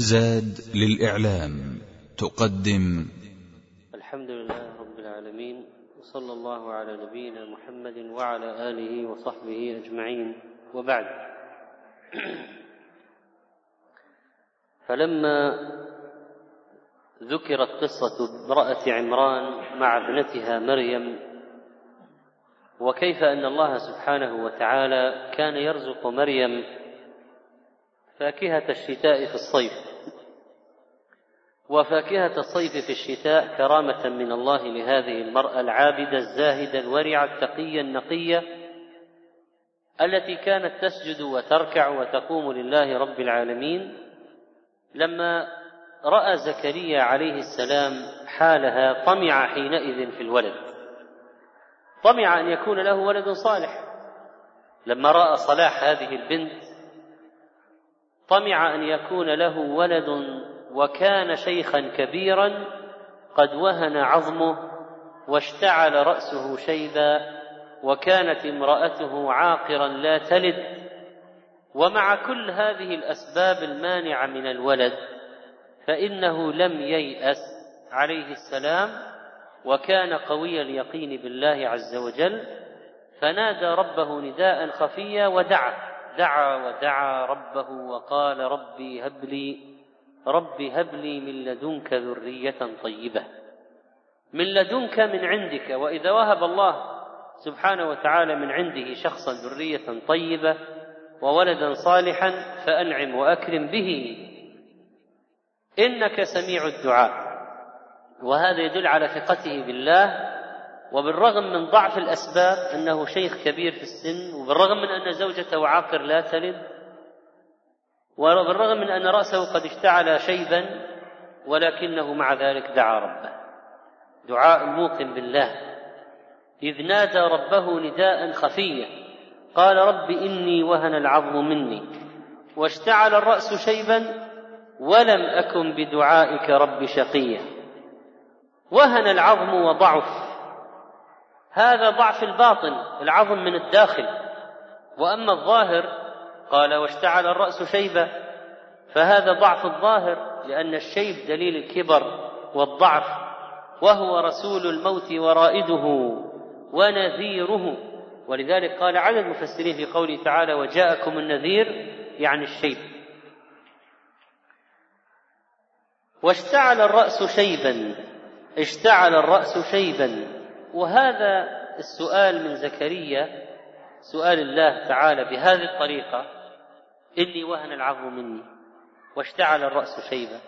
زاد للإعلام تقدم. الحمد لله رب العالمين وصلى الله على نبينا محمد وعلى آله وصحبه أجمعين وبعد. فلما ذكرت قصة امرأة عمران مع ابنتها مريم وكيف أن الله سبحانه وتعالى كان يرزق مريم فاكهة الشتاء في الصيف. وفاكهة الصيف في الشتاء كرامة من الله لهذه المرأة العابدة الزاهدة الورعة التقية النقية التي كانت تسجد وتركع وتقوم لله رب العالمين. لما رأى زكريا عليه السلام حالها طمع حينئذ في الولد. طمع أن يكون له ولد صالح. لما رأى صلاح هذه البنت طمع أن يكون له ولد وكان شيخا كبيرا قد وهن عظمه واشتعل رأسه شيبا وكانت امرأته عاقرا لا تلد. ومع كل هذه الأسباب المانعة من الولد فإنه لم ييأس عليه السلام وكان قوي اليقين بالله عز وجل فنادى ربه نداء خفيا ودعا دعا ودعا ربه وقال ربي هب لي رب هب لي من لدنك ذرية طيبة. من لدنك من عندك وإذا وهب الله سبحانه وتعالى من عنده شخصا ذرية طيبة وولدا صالحا فأنعم وأكرم به. إنك سميع الدعاء. وهذا يدل على ثقته بالله وبالرغم من ضعف الأسباب أنه شيخ كبير في السن وبالرغم من أن زوجته عاقر لا تلد وبالرغم من أن رأسه قد اشتعل شيبا ولكنه مع ذلك دعا ربه. دعاء الموقن بالله. إذ نادى ربه نداء خفيا. قال رب إني وهن العظم مني. واشتعل الرأس شيبا ولم أكن بدعائك رب شقيا. وهن العظم وضعف. هذا ضعف الباطن العظم من الداخل. وأما الظاهر قال واشتعل الرأس شيبا فهذا ضعف الظاهر لأن الشيب دليل الكبر والضعف وهو رسول الموت ورائده ونذيره. ولذلك قال عدد المفسرين في قوله تعالى وجاءكم النذير يعني الشيب. واشتعل الرأس شيبا اشتعل الرأس شيبا. وهذا السؤال من زكريا سؤال الله تعالى بهذه الطريقة. إني وهن العظم مني واشتعل الرأس شيبا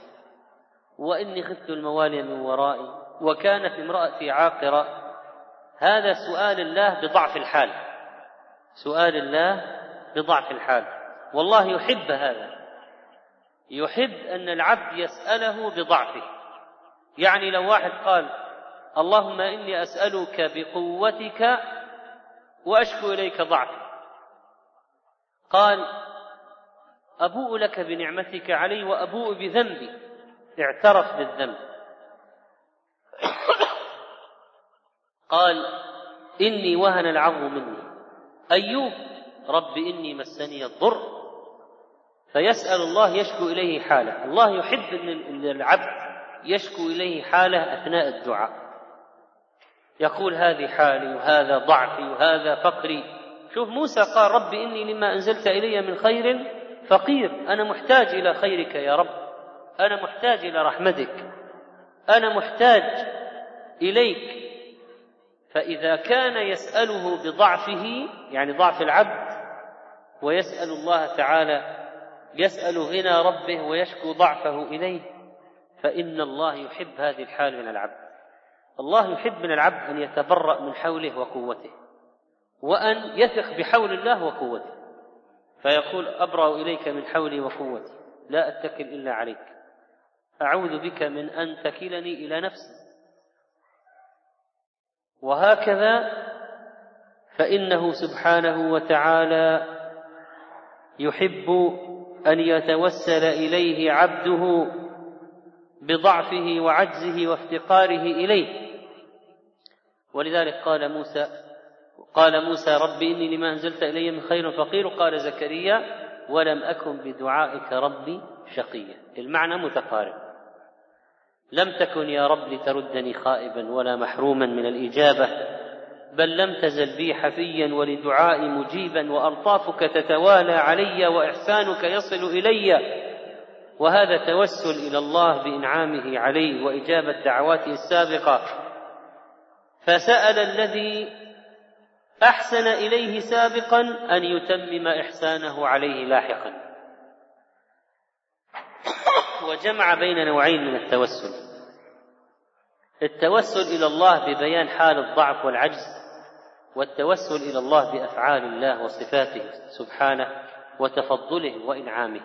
وإني خفت الموالي من ورائي وكانت امرأتي عاقرة. هذا سؤال الله بضعف الحال. سؤال الله بضعف الحال. والله يحب هذا. يحب أن العبد يسأله بضعفه. يعني لو واحد قال اللهم إني أسألك بقوتك وأشكو إليك ضعفي. قال أبوء لك بنعمتك علي وأبوء بذنبي. اعترف بالذنب. قال إني وهن العظم مني. أيوب رب إني مسني الضر. فيسأل الله يشكو إليه حاله. الله يحب إن العبد يشكو إليه حاله أثناء الدعاء. يقول هذه حالي وهذا ضعفي وهذا فقري. شوف موسى قال رب إني لما أنزلت إلي من خير فقير أنا محتاج إلى خيرك يا رب أنا محتاج إلى رحمتك أنا محتاج إليك. فإذا كان يسأله بضعفه يعني ضعف العبد ويسأل الله تعالى يسأل غنى ربه ويشكو ضعفه إليه فإن الله يحب هذه الحال من العبد. الله يحب من العبد أن يتبرأ من حوله وقوته وأن يثق بحول الله وقوته. فيقول أبرأ إليك من حولي وقوتي لا أتكل إلا عليك. أعوذ بك من أن تكلني إلى نفسي. وهكذا فإنه سبحانه وتعالى يحب أن يتوسل إليه عبده بضعفه وعجزه وافتقاره إليه. ولذلك قال موسى قال موسى ربي إني لما أنزلت إلي من خير فقير. قال زكريا ولم أكن بدعائك ربي شقية المعنى متقارب. لم تكن يا رب لتردني خائبا ولا محروما من الإجابة بل لم تزل بي حفيا ولدعائي مجيبا وألطافك تتوالى علي وإحسانك يصل إلي. وهذا توسل إلى الله بإنعامه عليه وإجابة دعواته السابقة. فسأل الذي أحسن إليه سابقا أن يتمم إحسانه عليه لاحقا. وجمع بين نوعين من التوسل. التوسل إلى الله ببيان حال الضعف والعجز والتوسل إلى الله بأفعال الله وصفاته سبحانه وتفضله وإنعامه.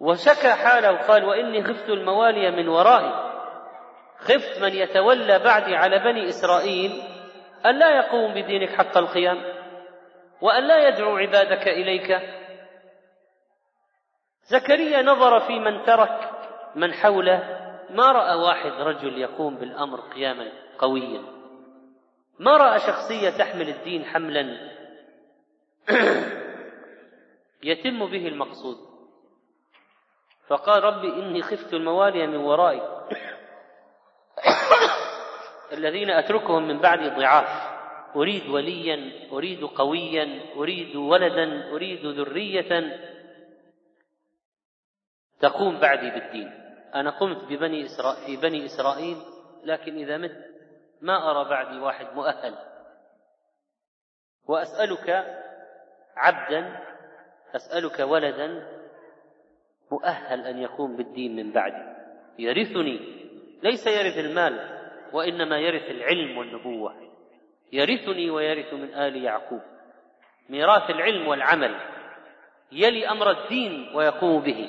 وشكى حاله قال وإني خفت الموالي من ورائي خفت من يتولى بعدي على بني إسرائيل أن لا يقوم بدينك حق القيام وأن لا يدعو عبادك إليك. زكريا نظر في من ترك من حوله ما رأى واحد رجل يقوم بالأمر قياما قويا. ما رأى شخصية تحمل الدين حملا. يتم به المقصود. فقال ربي إني خفت الموالي من ورائي. الذين أتركهم من بعد ضعاف. أريد وليا أريد قويا أريد ولدا أريد ذرية. تقوم بعدي بالدين. أنا قمت ببني إسرائيل في بني إسرائيل لكن إذا مت ما أرى بعدي واحد مؤهل. وأسألك عبدا أسألك ولدا مؤهل أن يقوم بالدين من بعدي. يرثني. ليس يرث المال. وإنما يرث العلم والنبوة. يرثني ويرث من آل يعقوب. ميراث العلم والعمل. يلي أمر الدين ويقوم به.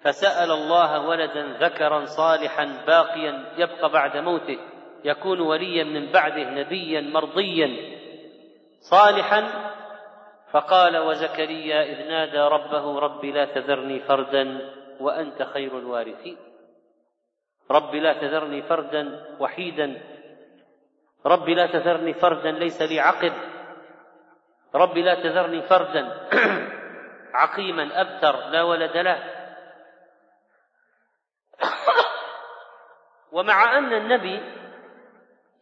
فسأل الله ولدا ذكرا صالحا باقيا يبقى بعد موته. يكون وليا من بعده نبيا مرضيا. صالحا فقال وزكريا إذ نادى ربه رب لا تذرني فردا وأنت خير الوارثين. رب لا تذرني فردا وحيدا. رب لا تذرني فردا ليس لي عقب. رب لا تذرني فردا عقيما أبتر لا ولد له. ومع أن النبي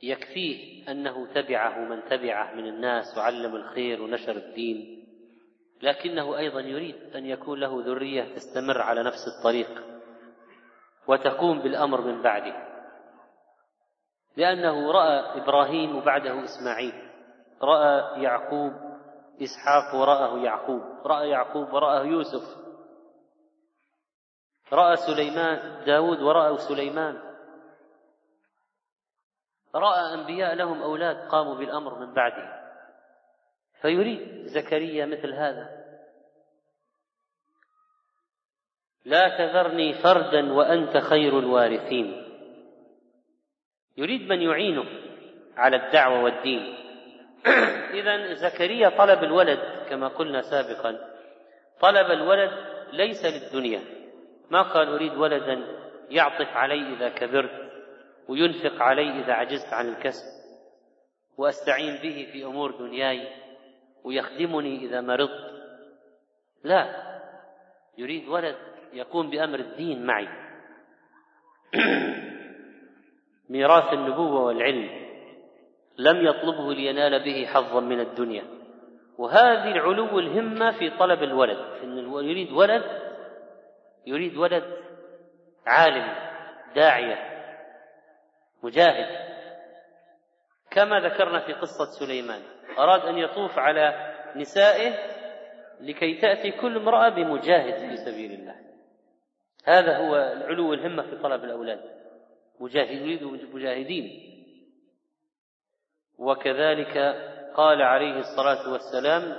يكفيه أنه تبعه من تبعه من الناس وعلم الخير ونشر الدين لكنه أيضا يريد أن يكون له ذرية تستمر على نفس الطريق. وتقوم بالأمر من بعده. لأنه رأى إبراهيم وبعده إسماعيل رأى يعقوب إسحاق ورأه يعقوب رأى يعقوب ورأه يوسف رأى سليمان داود وراه سليمان رأى أنبياء لهم أولاد قاموا بالأمر من بعده. فيريد زكريا مثل هذا. لا تذرني فردا وأنت خير الوارثين. يريد من يعينه على الدعوة والدين. اذا زكريا طلب الولد كما قلنا سابقا. طلب الولد ليس للدنيا. ما قال أريد ولدا يعطف علي إذا كبرت وينفق علي إذا عجزت عن الكسب وأستعين به في أمور دنياي ويخدمني إذا مرضت. لا يريد ولد يقوم بأمر الدين معي. ميراث النبوة والعلم لم يطلبه لينال به حظا من الدنيا. وهذه العلو الهمة في طلب الولد إن يريد ولد يريد ولد عالم داعية مجاهد. كما ذكرنا في قصة سليمان أراد أن يطوف على نسائه لكي تأتي كل امرأة بمجاهد في سبيل الله. هذا هو العلو الهمة في طلب الأولاد. مجاهدين وكذلك قال عليه الصلاة والسلام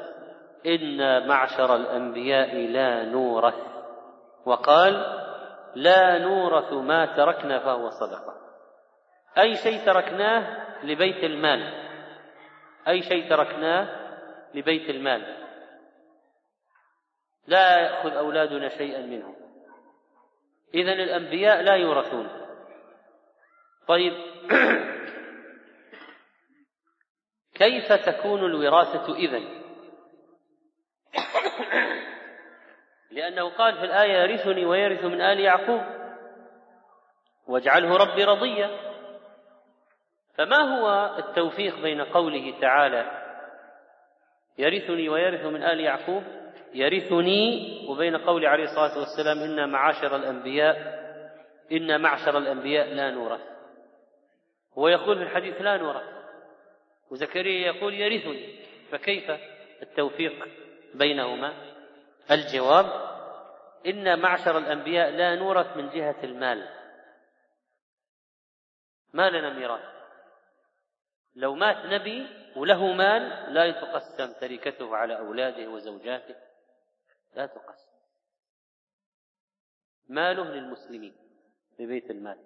إنا معشر الأنبياء لا نورث. وقال لا نورث ما تركنا فهو صدقة. أي شيء تركناه لبيت المال. أي شيء تركناه لبيت المال. لا يأخذ أولادنا شيئا منه. إذا الأنبياء لا يورثون. طيب. كيف تكون الوراثة إذن؟ لأنه قال في الآية يرثني ويرث من آل يعقوب. واجعله ربي رضيا. فما هو التوفيق بين قوله تعالى يرثني ويرث من آل يعقوب؟ يرثني وبين قول عليه الصلاة والسلام إن معاشر الأنبياء إن معشر الأنبياء لا نورث. هو يقول في الحديث لا نورث. وزكريا يقول يرثني. فكيف التوفيق بينهما؟ الجواب إن معشر الأنبياء لا نورث من جهة المال. ما لنا ميراث. لو مات نبي وله مال لا تقسم تركته على أولاده وزوجاته. لا تقسم ماله للمسلمين في بيت المال.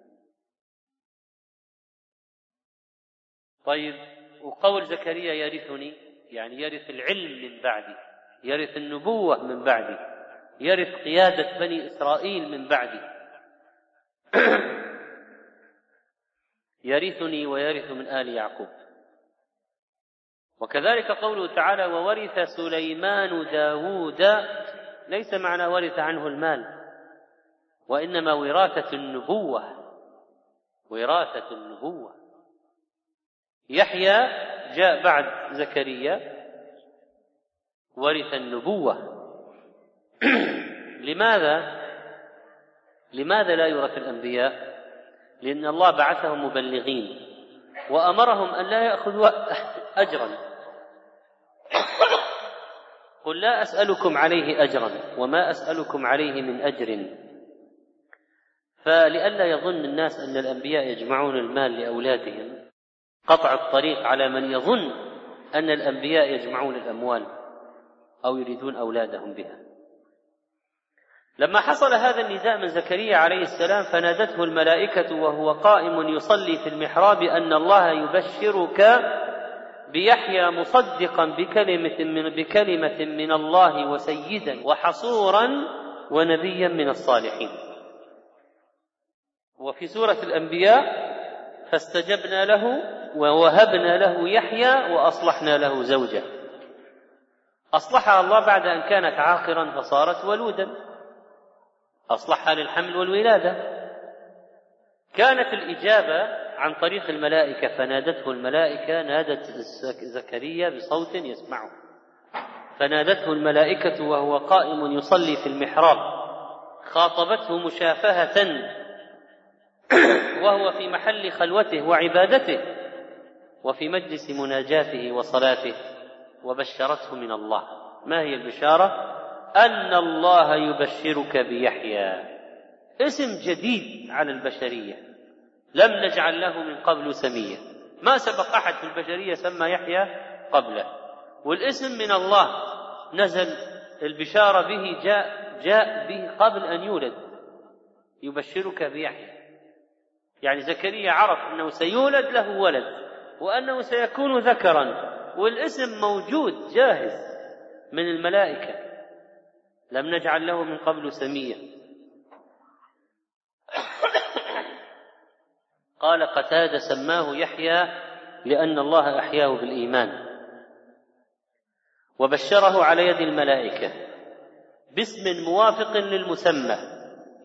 طيب وقول زكريا يرثني يعني يرث العلم من بعدي يرث النبوة من بعدي يرث قيادة بني إسرائيل من بعدي. يرثني ويرث من آل يعقوب. وكذلك قوله تعالى وورث سليمان داود ليس معنى ورث عنه المال وإنما وراثة النبوة وراثة النبوة. يحيى جاء بعد زكريا ورث النبوة. لماذا؟ لماذا لا يورث الأنبياء؟ لأن الله بعثهم مبلغين وأمرهم أن لا يأخذوا أجرا. قل لا أسألكم عليه أجرا وما أسألكم عليه من أجر. فلئلا يظن الناس أن الأنبياء يجمعون المال لأولادهم قطع الطريق على من يظن أن الأنبياء يجمعون الأموال أو يريدون أولادهم بها. لما حصل هذا النداء من زكريا عليه السلام فنادته الملائكة وهو قائم يصلي في المحراب أن الله يبشرك بيحيى مصدقا بكلمة من بكلمة من الله وسيدا وحصورا ونبيا من الصالحين. وفي سورة الأنبياء فاستجبنا له ووهبنا له يحيى وأصلحنا له زوجه. أصلحها الله بعد أن كانت عاقرا فصارت ولودا. أصلحها للحمل والولادة. كانت الإجابة عن طريق الملائكة فنادته الملائكة نادت زكريا بصوت يسمعه. فنادته الملائكة وهو قائم يصلي في المحراب. خاطبته مشافهة. وهو في محل خلوته وعبادته. وفي مجلس مناجاته وصلاته. وبشرته من الله. ما هي البشارة؟ أن الله يبشرك بيحيى. اسم جديد على البشرية. لم نجعل له من قبل سميا ما سبق أحد في البشرية سمى يحيى قبله. والاسم من الله نزل البشارة به جاء جاء به قبل أن يولد. يبشرك بيحيى. يعني زكريا عرف أنه سيولد له ولد وأنه سيكون ذكرا. والاسم موجود جاهز من الملائكة. لم نجعل له من قبل سميا قال قتادة سماه يحيى لأن الله أحياه بالإيمان. وبشره على يد الملائكة باسم موافق للمسمى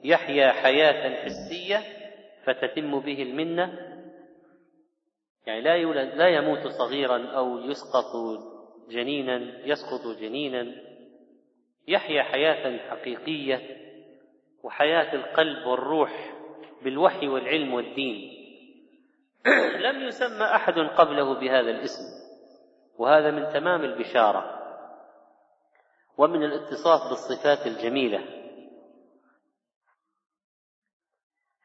يحيى حياة حسية فتتم به المنة. يعني لا يولد لا يموت صغيرا أو يسقط جنينا يسقط جنينا. يحيا حياة حقيقية وحياة القلب والروح بالوحي والعلم والدين. لم يسمى أحد قبله بهذا الاسم وهذا من تمام البشارة ومن الاتصاف بالصفات الجميلة.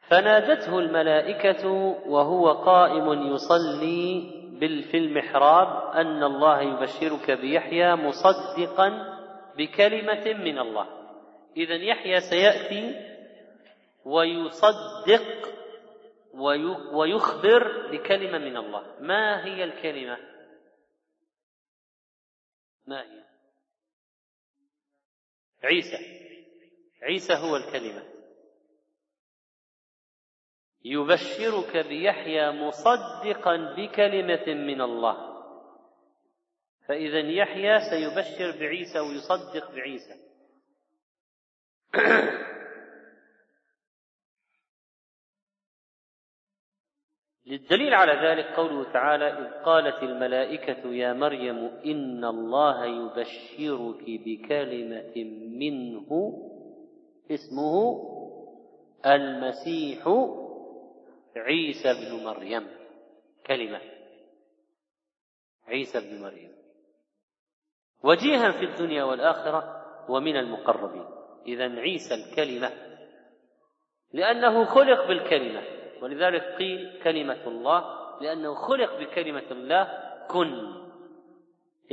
فنادته الملائكة وهو قائم يصلي في المحراب أن الله يبشرك بيحيى مصدقا بكلمة من الله. اذا يحيى سيأتي ويصدق ويخبر بكلمة من الله. ما هي الكلمة؟ ما هي؟ عيسى. عيسى هو الكلمة. يبشرك بيحيى مصدقا بكلمة من الله. فإذا يحيى سيبشر بعيسى ويصدق بعيسى. للدليل على ذلك قوله تعالى إذ قالت الملائكة يا مريم إن الله يبشرك بكلمة منه اسمه المسيح عيسى بن مريم. كلمة. عيسى بن مريم. وجيها في الدنيا والآخرة ومن المقربين. إذا عيسى الكلمة. لأنه خلق بالكلمة. ولذلك قيل كلمة الله لأنه خلق بكلمة الله كن.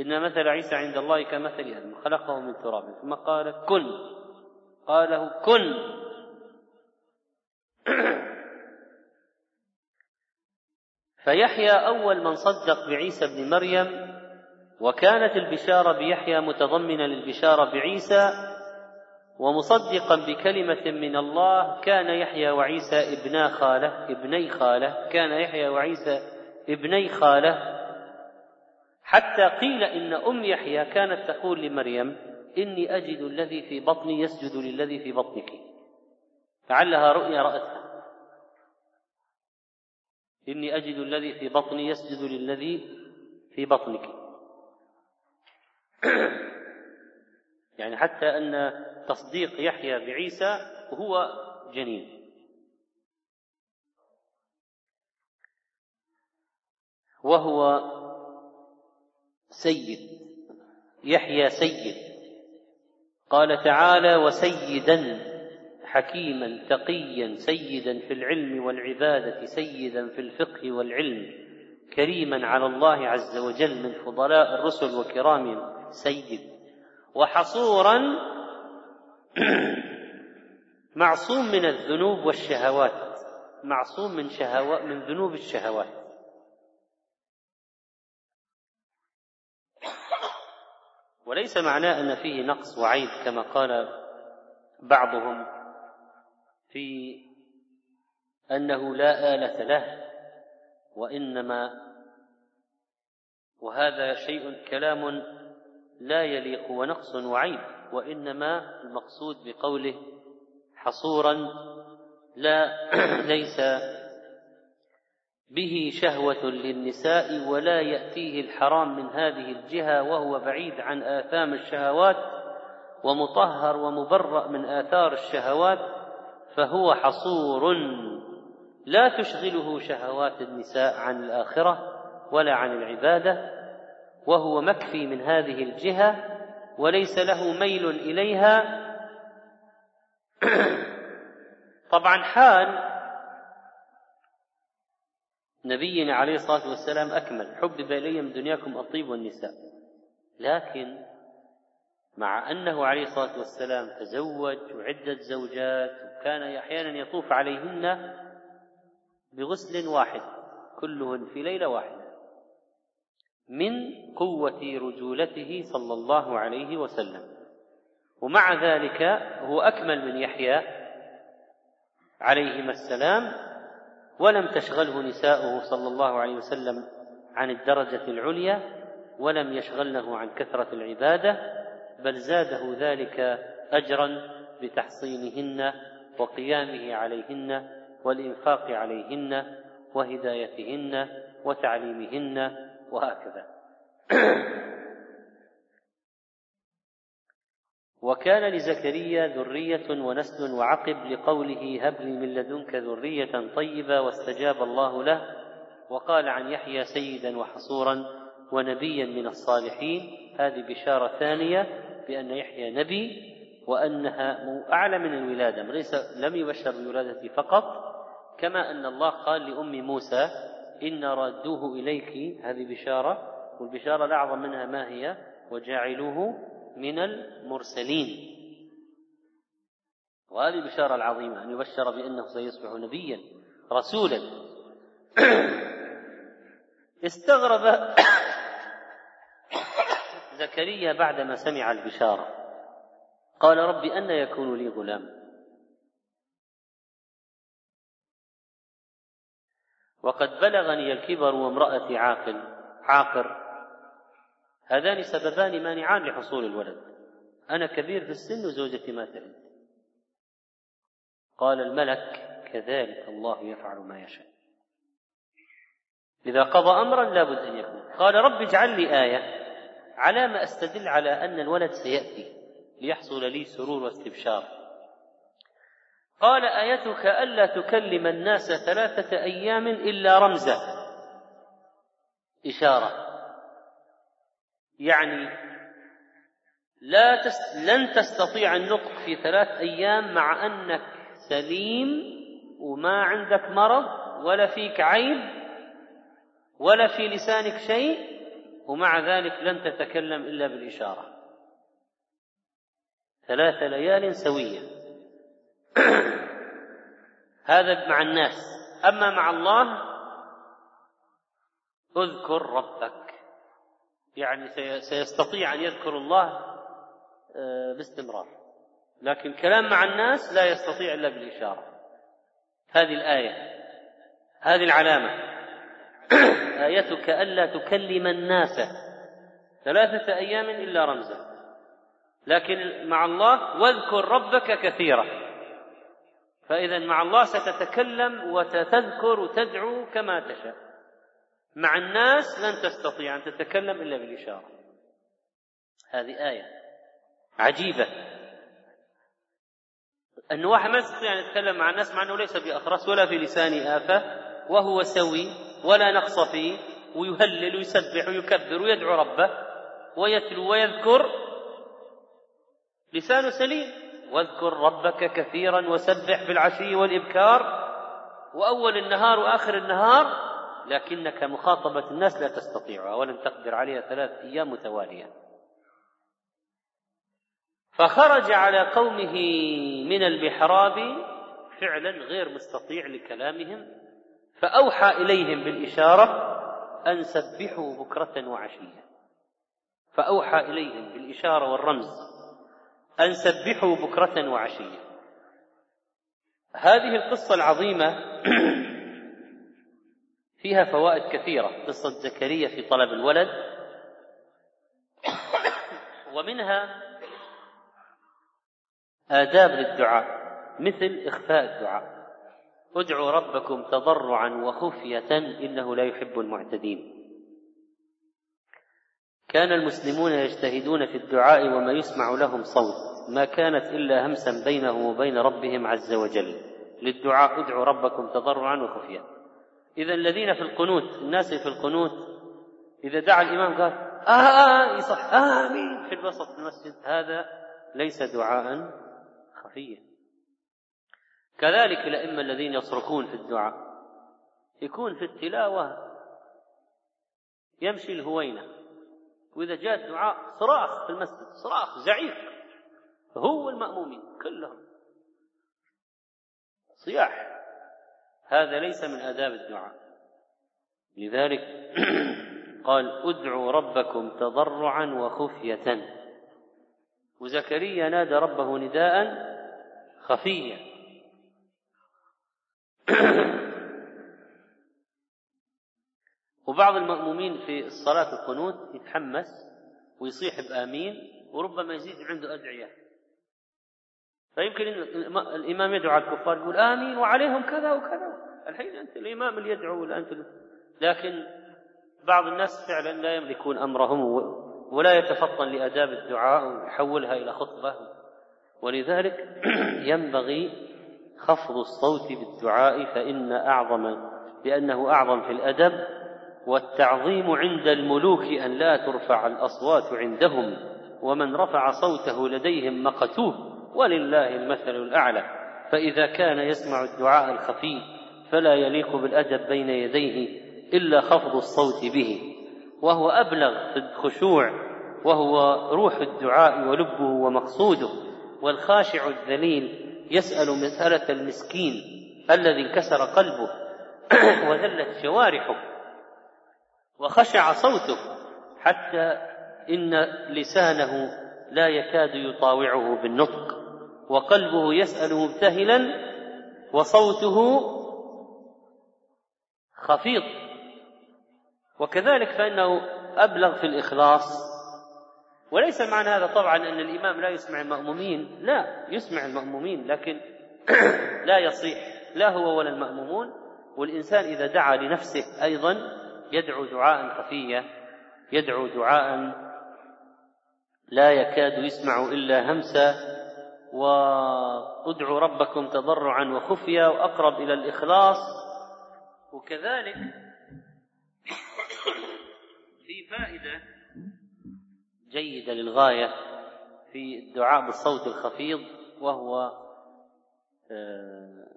إن مثل عيسى عند الله كمثل آدم خلقه من تراب ثم قال كن. قاله كن. فيحيى أول من صدق بعيسى بن مريم وكانت البشارة بيحيى متضمنة للبشارة بعيسى ومصدقا بكلمة من الله كان يحيى وعيسى ابنا خالة ابني خالة كان يحيى وعيسى ابني خالة. حتى قيل إن أم يحيى كانت تقول لمريم إني أجد الذي في بطني يسجد للذي في بطنك. لعلها رؤيا رأتها. إني أجد الذي في بطني يسجد للذي في بطنك. يعني حتى أن تصديق يحيى بعيسى هو جنين. وهو سيد يحيى سيد. قال تعالى وسيدا حكيما تقيا سيدا في العلم والعبادة سيدا في الفقه والعلم كريما على الله عز وجل من فضلاء الرسل وكرامهم سيد. وحصورا معصوم من الذنوب والشهوات. معصوم من شهوات من ذنوب الشهوات. وليس معناه أن فيه نقص وعيب كما قال بعضهم في أنه لا آلة له وإنما وهذا شيء كلام لا يليق ونقص وعيب. وإنما المقصود بقوله حصورا لا ليس به شهوة للنساء ولا يأتيه الحرام من هذه الجهة وهو بعيد عن آثام الشهوات ومطهر ومبرأ من آثار الشهوات فهو حصور لا تشغله شهوات النساء عن الآخرة ولا عن العبادة وهو مكفي من هذه الجهة وليس له ميل إليها. طبعا حال نبينا عليه الصلاة والسلام أكمل. حبب إلي من دنياكم الطيب والنساء. لكن مع أنه عليه الصلاة والسلام تزوج وعدة زوجات وكان أحيانا يطوف عليهن بغسل واحد كلهن في ليلة واحدة. من قوة رجولته صلى الله عليه وسلم. ومع ذلك هو أكمل من يحيى عليهما السلام ولم تشغله نساؤه صلى الله عليه وسلم عن الدرجة العليا ولم يشغلنه عن كثرة العبادة بل زاده ذلك أجرا بتحصينهن وقيامه عليهن والإنفاق عليهن وهدايتهن وتعليمهن وهكذا. وكان لزكريا ذرية ونسل وعقب لقوله هب لي من لدنك ذرية طيبة واستجاب الله له وقال عن يحيى سيدا وحصورا ونبيا من الصالحين. هذه بشارة ثانية بأن يحيى نبي وأنها أعلى من الولادة ليس لم يبشر بالولادة فقط كما أن الله قال لأم موسى إن ردوه إليك هذه بشارة والبشارة الأعظم منها ما هي؟ وجعلوه من المرسلين. وهذه البشارة العظيمة أن يبشر بأنه سيصبح نبيا رسولا. استغرب زكريا بعدما سمع البشارة. قال رب أن يكون لي غلام. وقد بلغني الكبر وامرأتي عاقل عاقر. هذان سببان مانعان لحصول الولد. أنا كبير في السن وزوجتي ما تريد قال الملك كذلك الله يفعل ما يشاء. إذا قضى أمرا لابد أن يكون. قال رب اجعل لي آية على ما أستدل على أن الولد سيأتي ليحصل لي سرور واستبشار. قال آيتك ألا تكلم الناس ثلاثة أيام إلا رمزا. إشارة. يعني لا تست... لن تستطيع النطق في ثلاث أيام مع أنك سليم وما عندك مرض ولا فيك عيب ولا في لسانك شيء ومع ذلك لن تتكلم إلا بالإشارة. ثلاث ليال سوية. هذا مع الناس. أما مع الله اذكر ربك. يعني سيستطيع أن يذكر الله آه، باستمرار. لكن كلام مع الناس لا يستطيع إلا بالإشارة. هذه الآية هذه العلامة. آيتك ألا تكلم الناس. ثلاثة أيام إلا رمزا. لكن مع الله واذكر ربك كثيرا. فإذا مع الله ستتكلم وتذكر وتدعو كما تشاء. مع الناس لن تستطيع أن تتكلم إلا بالإشارة. هذه آية عجيبة. أن واحد ما يستطيع أن يتكلم مع الناس مع أنه ليس بأخرس ولا في لسانه آفة وهو سوي ولا نقص فيه ويهلل ويسبح ويكبر ويدعو ربه ويتلو ويذكر. لسانه سليم. واذكر ربك كثيرا وسبح بالعشي والإبكار وأول النهار وآخر النهار لكنك مخاطبة الناس لا تستطيعها ولن تقدر عليها ثلاث أيام متوالية. فخرج على قومه من المحراب فعلا غير مستطيع لكلامهم فأوحى إليهم بالإشارة أن سبحوا بكرة وعشية. فأوحى إليهم بالإشارة والرمز. أن سبحوا بكرة وعشية. هذه القصة العظيمة فيها فوائد كثيرة. قصة زكريا في طلب الولد. ومنها آداب للدعاء مثل إخفاء الدعاء. ادعوا ربكم تضرعا وخفية إنه لا يحب المعتدين. كان المسلمون يجتهدون في الدعاء وما يسمع لهم صوت ما كانت إلا همسا بينهم وبين ربهم عز وجل. للدعاء ادعوا ربكم تضرعا وخفية إذا الذين في القنوت الناس في القنوت إذا دعا الإمام قال آه, آه يصح آمين في الوسط المسجد هذا ليس دعاء خفيا. كذلك الأئمة الذين يصرخون في الدعاء يكون في التلاوة يمشي الهوينة. وإذا جاء الدعاء صراخ في المسجد صراخ زعيق. هو المأمومين كلهم. صياح. هذا ليس من آداب الدعاء. لذلك قال ادعوا ربكم تضرعا وخفية. وزكريا نادى ربه نداء خفيا. وبعض المأمومين في الصلاة القنوت يتحمس ويصيح بآمين وربما يزيد عنده أدعية. فيمكن الإمام يدعو على الكفار يقول آمين وعليهم كذا وكذا. الحين أنت الإمام اللي يدعو ولا أنت لكن بعض الناس فعلا لا يملكون أمرهم ولا يتفطن لآداب الدعاء ويحولها إلى خطبة. ولذلك ينبغي خفض الصوت بالدعاء فإن أعظم لأنه أعظم في الأدب والتعظيم عند الملوك أن لا ترفع الأصوات عندهم ومن رفع صوته لديهم مقتوه ولله المثل الأعلى. فإذا كان يسمع الدعاء الخفي فلا يليق بالأدب بين يديه إلا خفض الصوت به. وهو أبلغ في الخشوع وهو روح الدعاء ولبه ومقصوده. والخاشع الذليل يسأل مسألة المسكين الذي انكسر قلبه وذلت جوارحه وخشع صوته حتى إن لسانه لا يكاد يطاوعه بالنطق وقلبه يسأل مبتهلا وصوته خفيض. وكذلك فإنه أبلغ في الإخلاص. وليس معنى هذا طبعا أن الإمام لا يسمع المأمومين لا يسمع المأمومين لكن لا يصيح لا هو ولا المأمومون. والإنسان إذا دعا لنفسه أيضا يدعو دعاء خفيا يدعو دعاء لا يكاد يسمع إلا همسا وادعوا ربكم تضرعا وخفيا وأقرب إلى الإخلاص. وكذلك في فائدة جيدة للغاية في الدعاء بالصوت الخفيض وهو آه،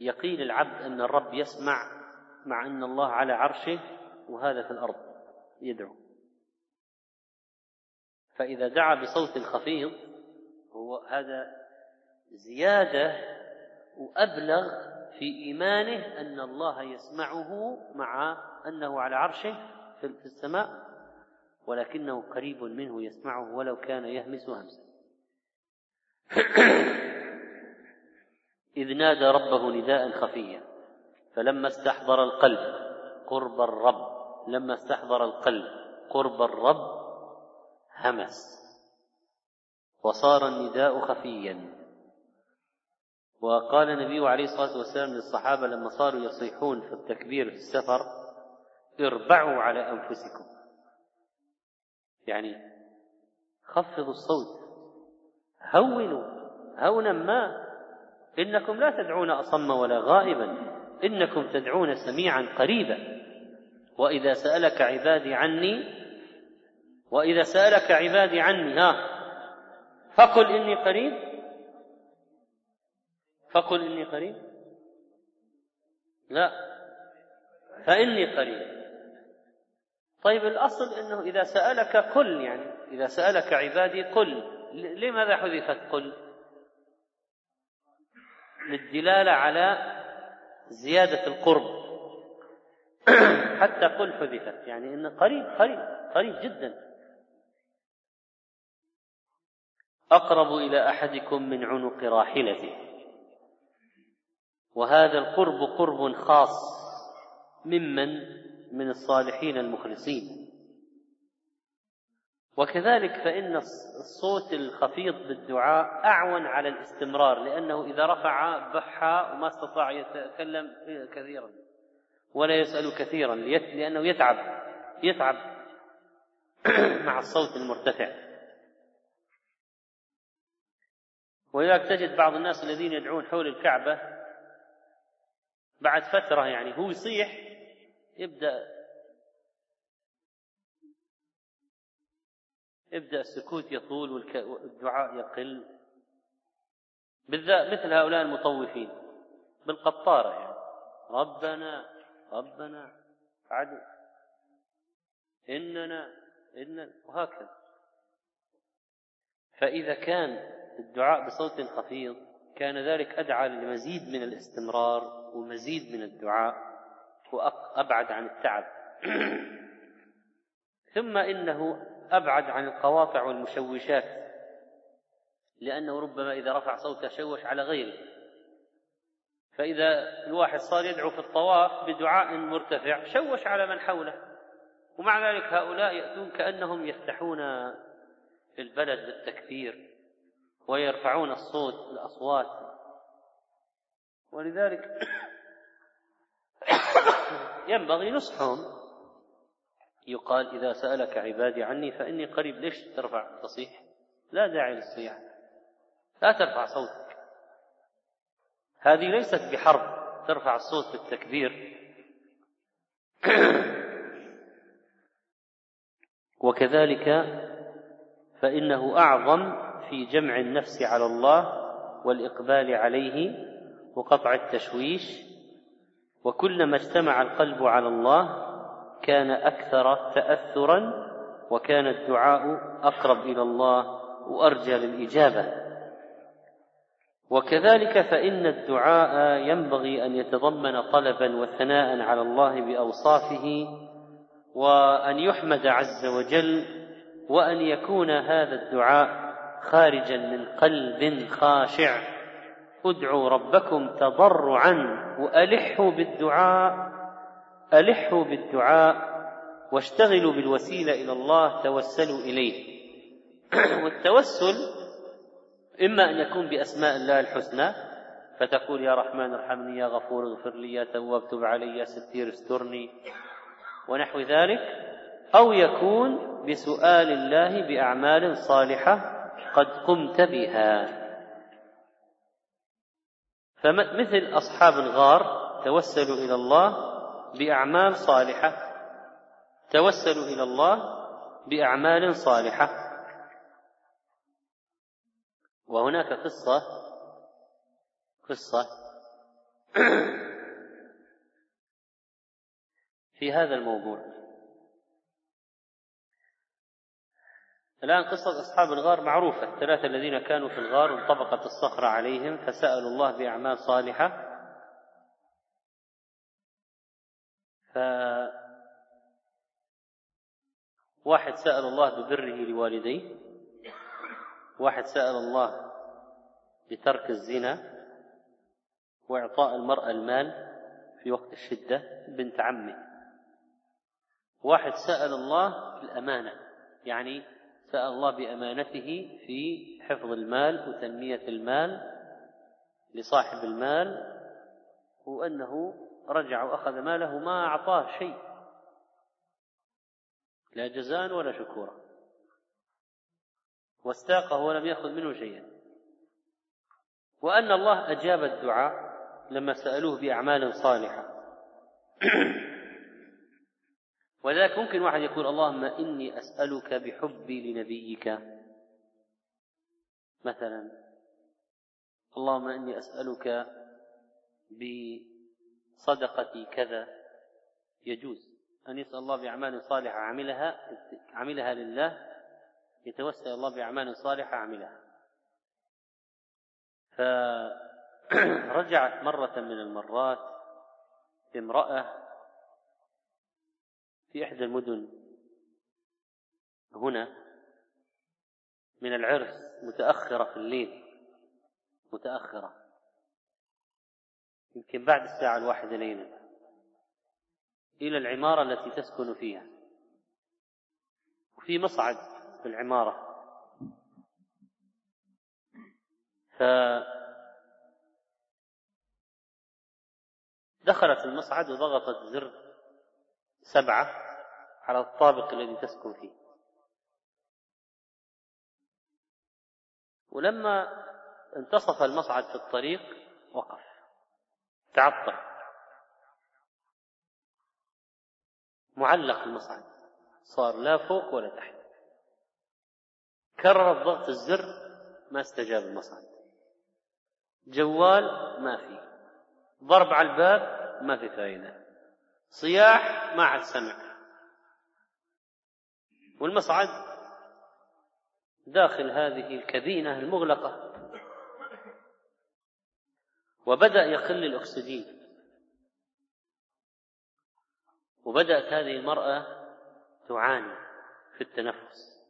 يقين العبد أن الرب يسمع مع أن الله على عرشه وهذا في الأرض يدعو. فإذا دعا بصوت خفيض هو هذا زيادة وأبلغ في إيمانه أن الله يسمعه مع أنه على عرشه في السماء ولكنه قريب منه يسمعه ولو كان يهمس همسا. إذ نادى ربه نداء خفيا. فلما استحضر القلب قرب الرب لما استحضر القلب قرب الرب همس. وصار النداء خفيا. وقال النبي عليه الصلاة والسلام للصحابة لما صاروا يصيحون في التكبير في السفر اربعوا على أنفسكم. يعني خفضوا الصوت. هونوا هونا ما إنكم لا تدعون أصم ولا غائبا. إنكم تدعون سميعا قريبا. وإذا سألك عبادي عني وإذا سألك عبادي عني ها فقل إني قريب. فقل إني قريب. لا فإني قريب. طيب الأصل إنه إذا سألك قل يعني إذا سألك عبادي قل لماذا حذفت قل للدلالة على زيادة القرب. حتى قل حذفت. يعني إن قريب قريب قريب جدا. أقرب إلى أحدكم من عنق راحلته. وهذا القرب قرب خاص ممن من الصالحين المخلصين. وكذلك فإن الصوت الخفيض بالدعاء أعون على الاستمرار لأنه إذا رفع بحى وما استطاع يتكلم كثيرا ولا يسأل كثيرا لأنه يتعب يتعب مع الصوت المرتفع. ولذلك تجد بعض الناس الذين يدعون حول الكعبة بعد فترة يعني هو يصيح يبدأ يبدأ السكوت يطول والدعاء يقل. بالذات مثل هؤلاء المطوفين بالقطارة يعني. ربنا ربنا عدل إننا إن وهكذا. فإذا كان الدعاء بصوت خفيض كان ذلك أدعى لمزيد من الاستمرار ومزيد من الدعاء وأبعد عن التعب. ثم إنه أبعد عن القواطع والمشوشات لأنه ربما إذا رفع صوته شوش على غيره. فإذا الواحد صار يدعو في الطواف بدعاء مرتفع شوش على من حوله. ومع ذلك هؤلاء يأتون كأنهم يفتحون في البلد بالتكبير ويرفعون الصوت الأصوات ولذلك ينبغي نصحهم يقال إذا سألك عبادي عني فإني قريب ليش ترفع تصيح لا داعي للصياح. لا ترفع صوتك. هذه ليست بحرب ترفع الصوت بالتكبير. وكذلك فإنه أعظم في جمع النفس على الله والإقبال عليه وقطع التشويش. وكلما اجتمع القلب على الله كان أكثر تاثرا وكان الدعاء أقرب إلى الله وأرجى للإجابة. وكذلك فإن الدعاء ينبغي أن يتضمن طلبا وثناء على الله بأوصافه وأن يحمد عز وجل وأن يكون هذا الدعاء خارجا من قلب خاشع. ادعوا ربكم تضرعا وألحوا بالدعاء ألحوا بالدعاء واشتغلوا بالوسيلة إلى الله توسلوا إليه. والتوسل إما أن يكون بأسماء الله الحسنى فتقول يا رحمن ارحمني يا غفور اغفر لي يا تواب تب علي يا ستير استرني ونحو ذلك. أو يكون بسؤال الله بأعمال صالحة قد قمت بها. فمثل أصحاب الغار توسلوا إلى الله بأعمال صالحة. توسلوا إلى الله بأعمال صالحة. وهناك قصة قصة في هذا الموضوع. الآن قصة أصحاب الغار معروفة. الثلاثة الذين كانوا في الغار وانطبقت الصخرة عليهم فسألوا الله بأعمال صالحة. ف واحد سأل الله ببره لوالديه واحد سأل الله بترك الزنا وإعطاء المرأة المال في وقت الشدة بنت عمه واحد سأل الله الأمانة يعني سأل الله بأمانته في حفظ المال وتنمية المال لصاحب المال وأنه رجع وأخذ ماله ما أعطاه شيء. لا جزاء ولا شكورا. واستاقه ولم يأخذ منه شيئا. وأن الله أجاب الدعاء لما سألوه بأعمال صالحة. ولذلك ممكن واحد يقول اللهم إني أسألك بحبي لنبيك. مثلا اللهم إني أسألك بصدقتي كذا يجوز. أن يسأل الله بأعمال صالحة عملها عملها لله يتوسل الله بأعمال صالحة عملها فرجعت مرة من المرات امرأة في إحدى المدن هنا من العرس متأخرة في الليل متأخرة. يمكن بعد الساعة الواحدة ليلا إلى العمارة التي تسكن فيها. وفي مصعد في العمارة. ف دخلت المصعد وضغطت زر سبعة على الطابق الذي تسكن فيه. ولما انتصف المصعد في الطريق وقف. تعطل. معلق المصعد صار لا فوق ولا تحت. كرر ضغط الزر ما استجاب المصعد جوال ما في ضرب على الباب ما في فائده صياح ما حد سمع. والمصعد داخل هذه الكبينة المغلقة. وبدأ يقل الأكسجين. وبدأت هذه المرأة تعاني في التنفس.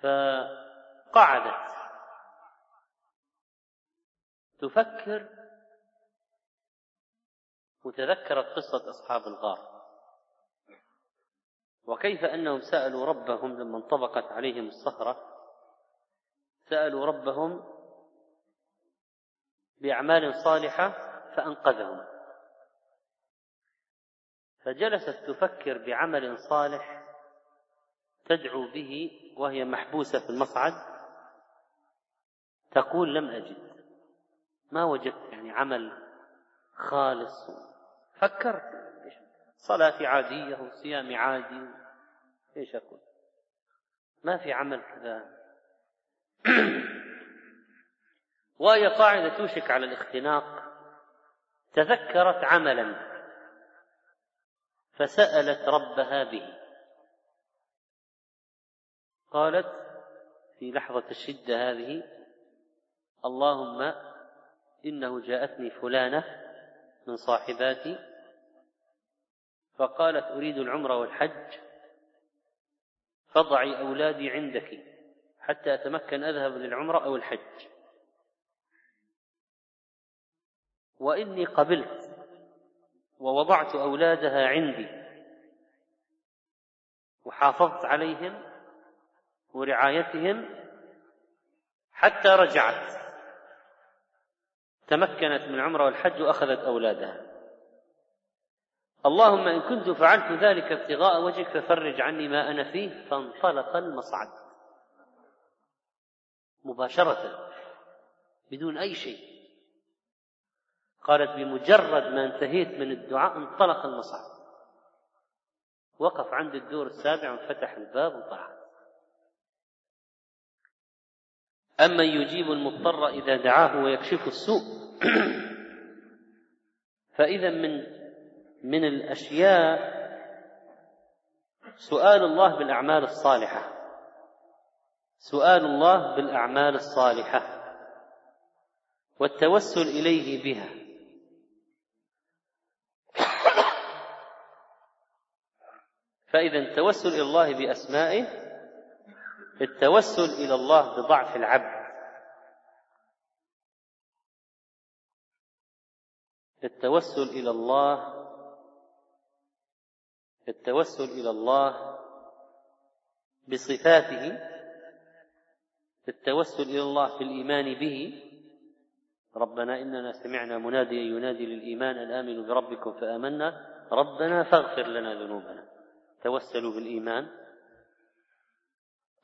فقعدت تفكر وتذكرت قصة أصحاب الغار. وكيف أنهم سألوا ربهم لما انطبقت عليهم الصخرة سألوا ربهم بأعمال صالحة فأنقذهم. فجلست تفكر بعمل صالح تدعو به وهي محبوسة في المصعد تقول لم أجد. ما وجدت يعني عمل خالص. فكرت. صلاتي عادية وصيامي عادي. إيش أقول؟ ما في عمل كذا. وهي قاعدة توشك على الاختناق. تذكرت عملا فسألت ربها به. قالت في لحظة الشدة هذه اللهم إنه جاءتني فلانة من صاحباتي فقالت أريد العمرة والحج فضعي أولادي عندك حتى أتمكن أذهب للعمرة أو الحج. وإني قبلت ووضعت أولادها عندي وحافظت عليهم ورعايتهم حتى رجعت. تمكنت من العمرة والحج وأخذت أولادها. اللهم إن كنت فعلت ذلك ابتغاء وجهك ففرج عني ما أنا فيه. فانطلق المصعد مباشرة بدون أي شيء. قالت بمجرد ما انتهيت من الدعاء انطلق المصعد وقف عند الدور السابع وفتح الباب وطلع. أما يجيب المضطر إذا دعاه ويكشف السوء فإذا من من الأشياء سؤال الله بالأعمال الصالحة. سؤال الله بالأعمال الصالحة. والتوسل إليه بها. فإذا التوسل إلى الله بأسمائه التوسل إلى الله بضعف العبد. التوسل إلى الله التوسل إلى الله بصفاته التوسل إلى الله في الإيمان به. ربنا إننا سمعنا مناديا ينادي للإيمان أن آمنوا بربكم فآمنا. ربنا فاغفر لنا ذنوبنا. توسلوا بالإيمان.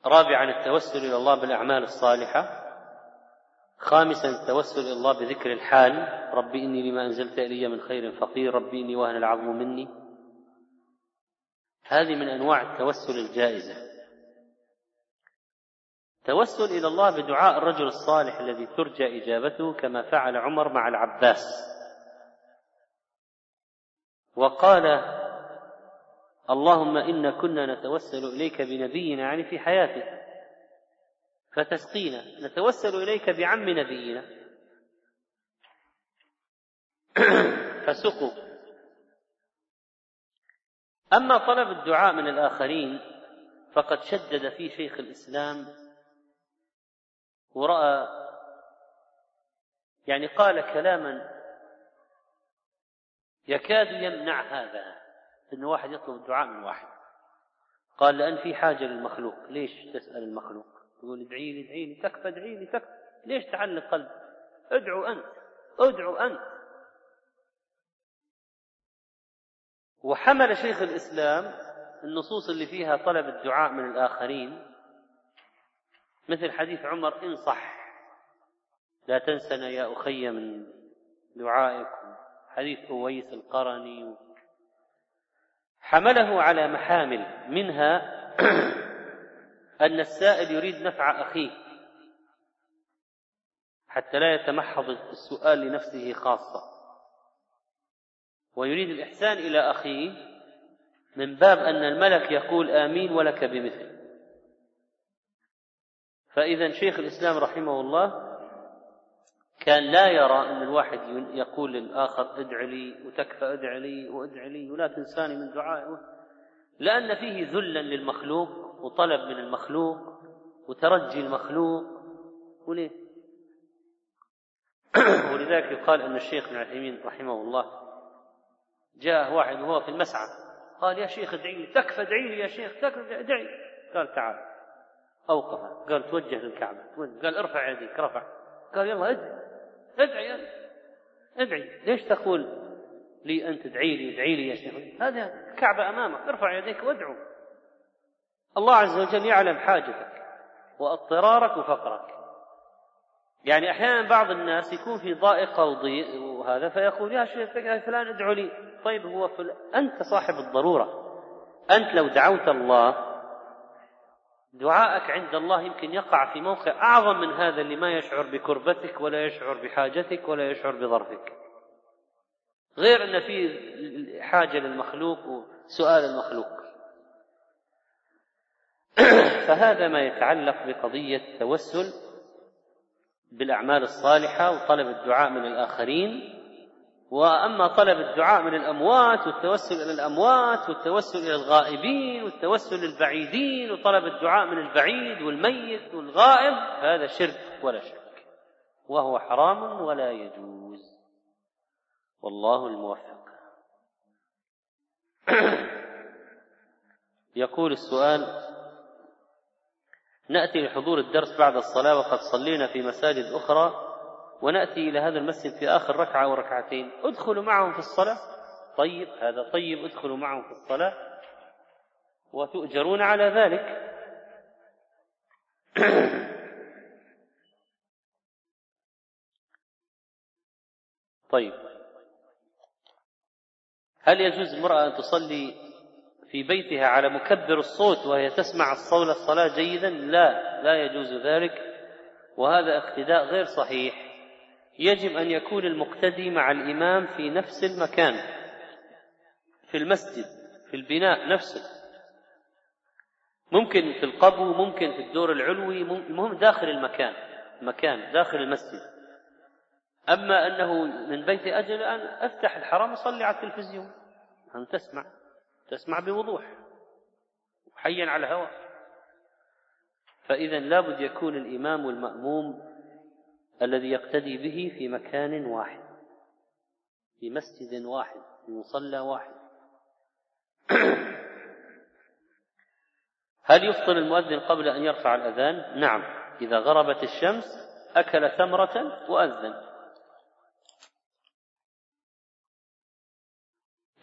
رابعا التوسل إلى الله بالأعمال الصالحة. خامسا التوسل إلى الله بذكر الحال. ربي إني لما أنزلت إلي من خير فقير. ربي إني وهن العظم مني. هذه من أنواع التوسل الجائزة. توسل إلى الله بدعاء الرجل الصالح الذي ترجى إجابته كما فعل عمر مع العباس. وقال اللهم إنا كنا نتوسل إليك بنبينا يعني في حياته فتسقينا. نتوسل إليك بعم نبينا. فسقوا. أما طلب الدعاء من الآخرين فقد شدد فيه شيخ الإسلام ورأى يعني قال كلاما يكاد يمنع هذا. أن واحد يطلب الدعاء من واحد. قال لأن في حاجة للمخلوق. ليش تسأل المخلوق؟ تقول ادعي لي ادعي لي تكفى ادعي لي تكفى. ليش تعلق قلب ادعو أنت ادعو أنت. وحمل شيخ الإسلام النصوص اللي فيها طلب الدعاء من الآخرين مثل حديث عمر إن صح. لا تنسنا يا أخي من دعائكم. حديث أويس القرني حمله على محامل منها أن السائل يريد نفع أخيه حتى لا يتمحض السؤال لنفسه خاصة. ويريد الإحسان إلى أخيه من باب أن الملك يقول آمين ولك بمثل. فإذا شيخ الإسلام رحمه الله كان لا يرى أن الواحد يقول للآخر ادع لي وتكفى ادع لي وادع لي ولا تنساني من دعائي لأن فيه ذلا للمخلوق وطلب من المخلوق وترجي المخلوق وليه؟ ولذلك يقال أن الشيخ ابن عثيمين رحمه الله جاء واحد وهو في المسعى قال يا شيخ ادعي لي تكفى ادعي لي يا شيخ تكفى ادعي قال تعال أوقف. قال توجه للكعبة قال ارفع يديك رفع. قال يلا ادعي ادعي ادعي. ليش تقول لي أنت ادعي لي ادعي لي يا شيخ؟ هذا الكعبة أمامك. ارفع يديك وادعو. الله عز وجل يعلم حاجتك وأضطرارك وفقرك. يعني أحيانا بعض الناس يكون في ضائقة وضيق وهذا فيقول يا شيخ فلان ادعو لي. طيب هو فل... أنت صاحب الضرورة. أنت لو دعوت الله دعائك عند الله يمكن يقع في موقع أعظم من هذا اللي ما يشعر بكربتك ولا يشعر بحاجتك ولا يشعر بظرفك. غير أن في حاجة للمخلوق وسؤال المخلوق. فهذا ما يتعلق بقضية التوسل بالأعمال الصالحة وطلب الدعاء من الآخرين. وأما طلب الدعاء من الأموات والتوسل إلى الأموات والتوسل إلى الغائبين والتوسل للبعيدين وطلب الدعاء من البعيد والميت والغائب هذا شرك ولا شك. وهو حرام ولا يجوز. والله الموفق. يقول السؤال نأتي لحضور الدرس بعد الصلاة وقد صلينا في مساجد أخرى ونأتي إلى هذا المسجد في آخر ركعة أو ركعتين. ادخلوا معهم في الصلاة. طيب هذا طيب ادخلوا معهم في الصلاة. وتؤجرون على ذلك. طيب. هل يجوز المرأة أن تصلي في بيتها على مكبر الصوت وهي تسمع الصولة الصلاة جيدا؟ لا لا يجوز ذلك. وهذا اقتداء غير صحيح. يجب أن يكون المقتدي مع الإمام في نفس المكان في المسجد في البناء نفسه. ممكن في القبو ممكن في الدور العلوي المهم داخل المكان مكان داخل المسجد. أما أنه من بيت أجل أن أفتح الحرم وصلي على التلفزيون. أن تسمع تسمع بوضوح. حيا على الهواء. فإذا لابد يكون الإمام والمأموم الذي يقتدي به في مكان واحد في مسجد واحد في مصلى واحد. هل يفطر المؤذن قبل أن يرفع الأذان؟ نعم. إذا غربت الشمس أكل تمرة وأذن.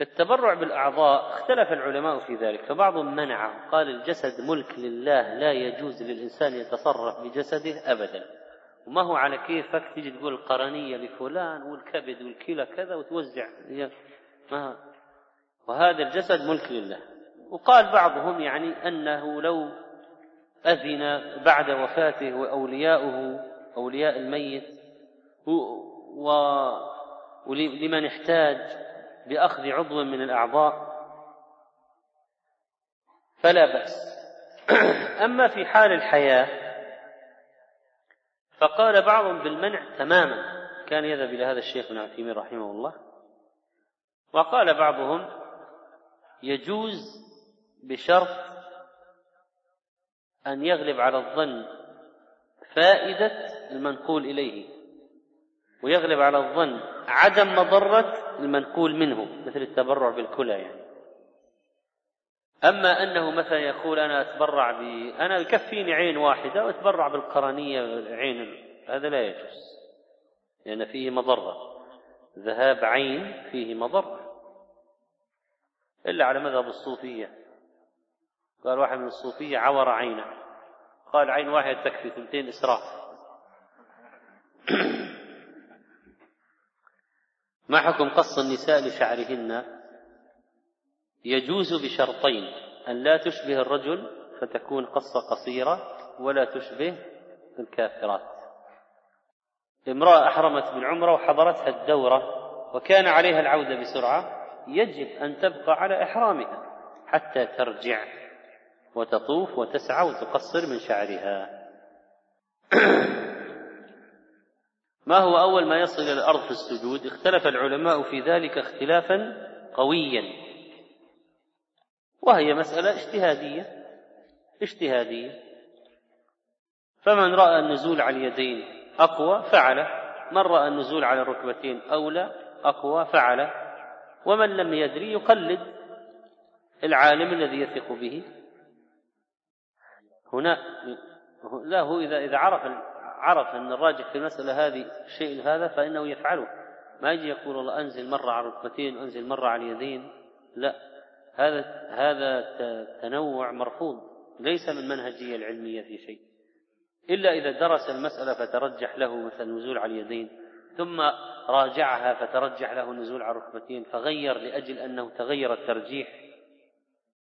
التبرع بالأعضاء اختلف العلماء في ذلك فبعضهم منعه قال الجسد ملك لله لا يجوز للإنسان يتصرف بجسده أبدا. وما هو على كيفك تيجي تقول القرنية لفلان والكبد والكلى كذا وتوزع. ما وهذا الجسد ملك لله. وقال بعضهم يعني أنه لو أذن بعد وفاته وأولياؤه أولياء الميت ولمن احتاج بأخذ عضو من الأعضاء فلا بأس. أما في حال الحياة فقال بعضهم بالمنع تماما. كان يذهب إلى هذا الشيخ ابن عثيمين رحمه الله وقال بعضهم يجوز بشرط أن يغلب على الظن فائدة المنقول إليه ويغلب على الظن عدم مضرة المنقول منه مثل التبرع بالكلى يعني. أما أنه مثلا يقول أنا أتبرع ب أنا يكفيني عين واحدة وأتبرع بالقرنية عين هذا لا يجوز لأن فيه مضرة. ذهاب عين فيه مضرة. إلا على مذهب الصوفية. قال واحد من الصوفية عور عينه. قال عين واحد تكفي ثنتين إسراف. ما حكم قص النساء لشعرهن؟ يجوز بشرطين أن لا تشبه الرجل فتكون قصة قصيرة ولا تشبه الكافرات. امرأة أحرمت بالعمرة وحضرتها الدورة وكان عليها العودة بسرعة يجب أن تبقى على إحرامها حتى ترجع وتطوف وتسعى وتقصر من شعرها. ما هو أول ما يصل إلى الأرض في السجود؟ اختلف العلماء في ذلك اختلافا قويا. وهي مسألة اجتهادية اجتهادية. فمن رأى النزول على اليدين أقوى فعله من رأى النزول على الركبتين أولى أقوى فعله. ومن لم يدري يقلد العالم الذي يثق به. هنا لا هو إذا إذا عرف عرف أن الراجح في المسألة هذه الشيء هذا فإنه يفعله. ما يجي يقول الله أنزل مرة على الركبتين وأنزل مرة على اليدين. لا. هذا هذا تنوع مرفوض ليس من منهجية العلمية في شيء. إلا إذا درس المسألة فترجح له مثلا النزول على اليدين ثم راجعها فترجح له النزول على الركبتين فغير لأجل أنه تغير الترجيح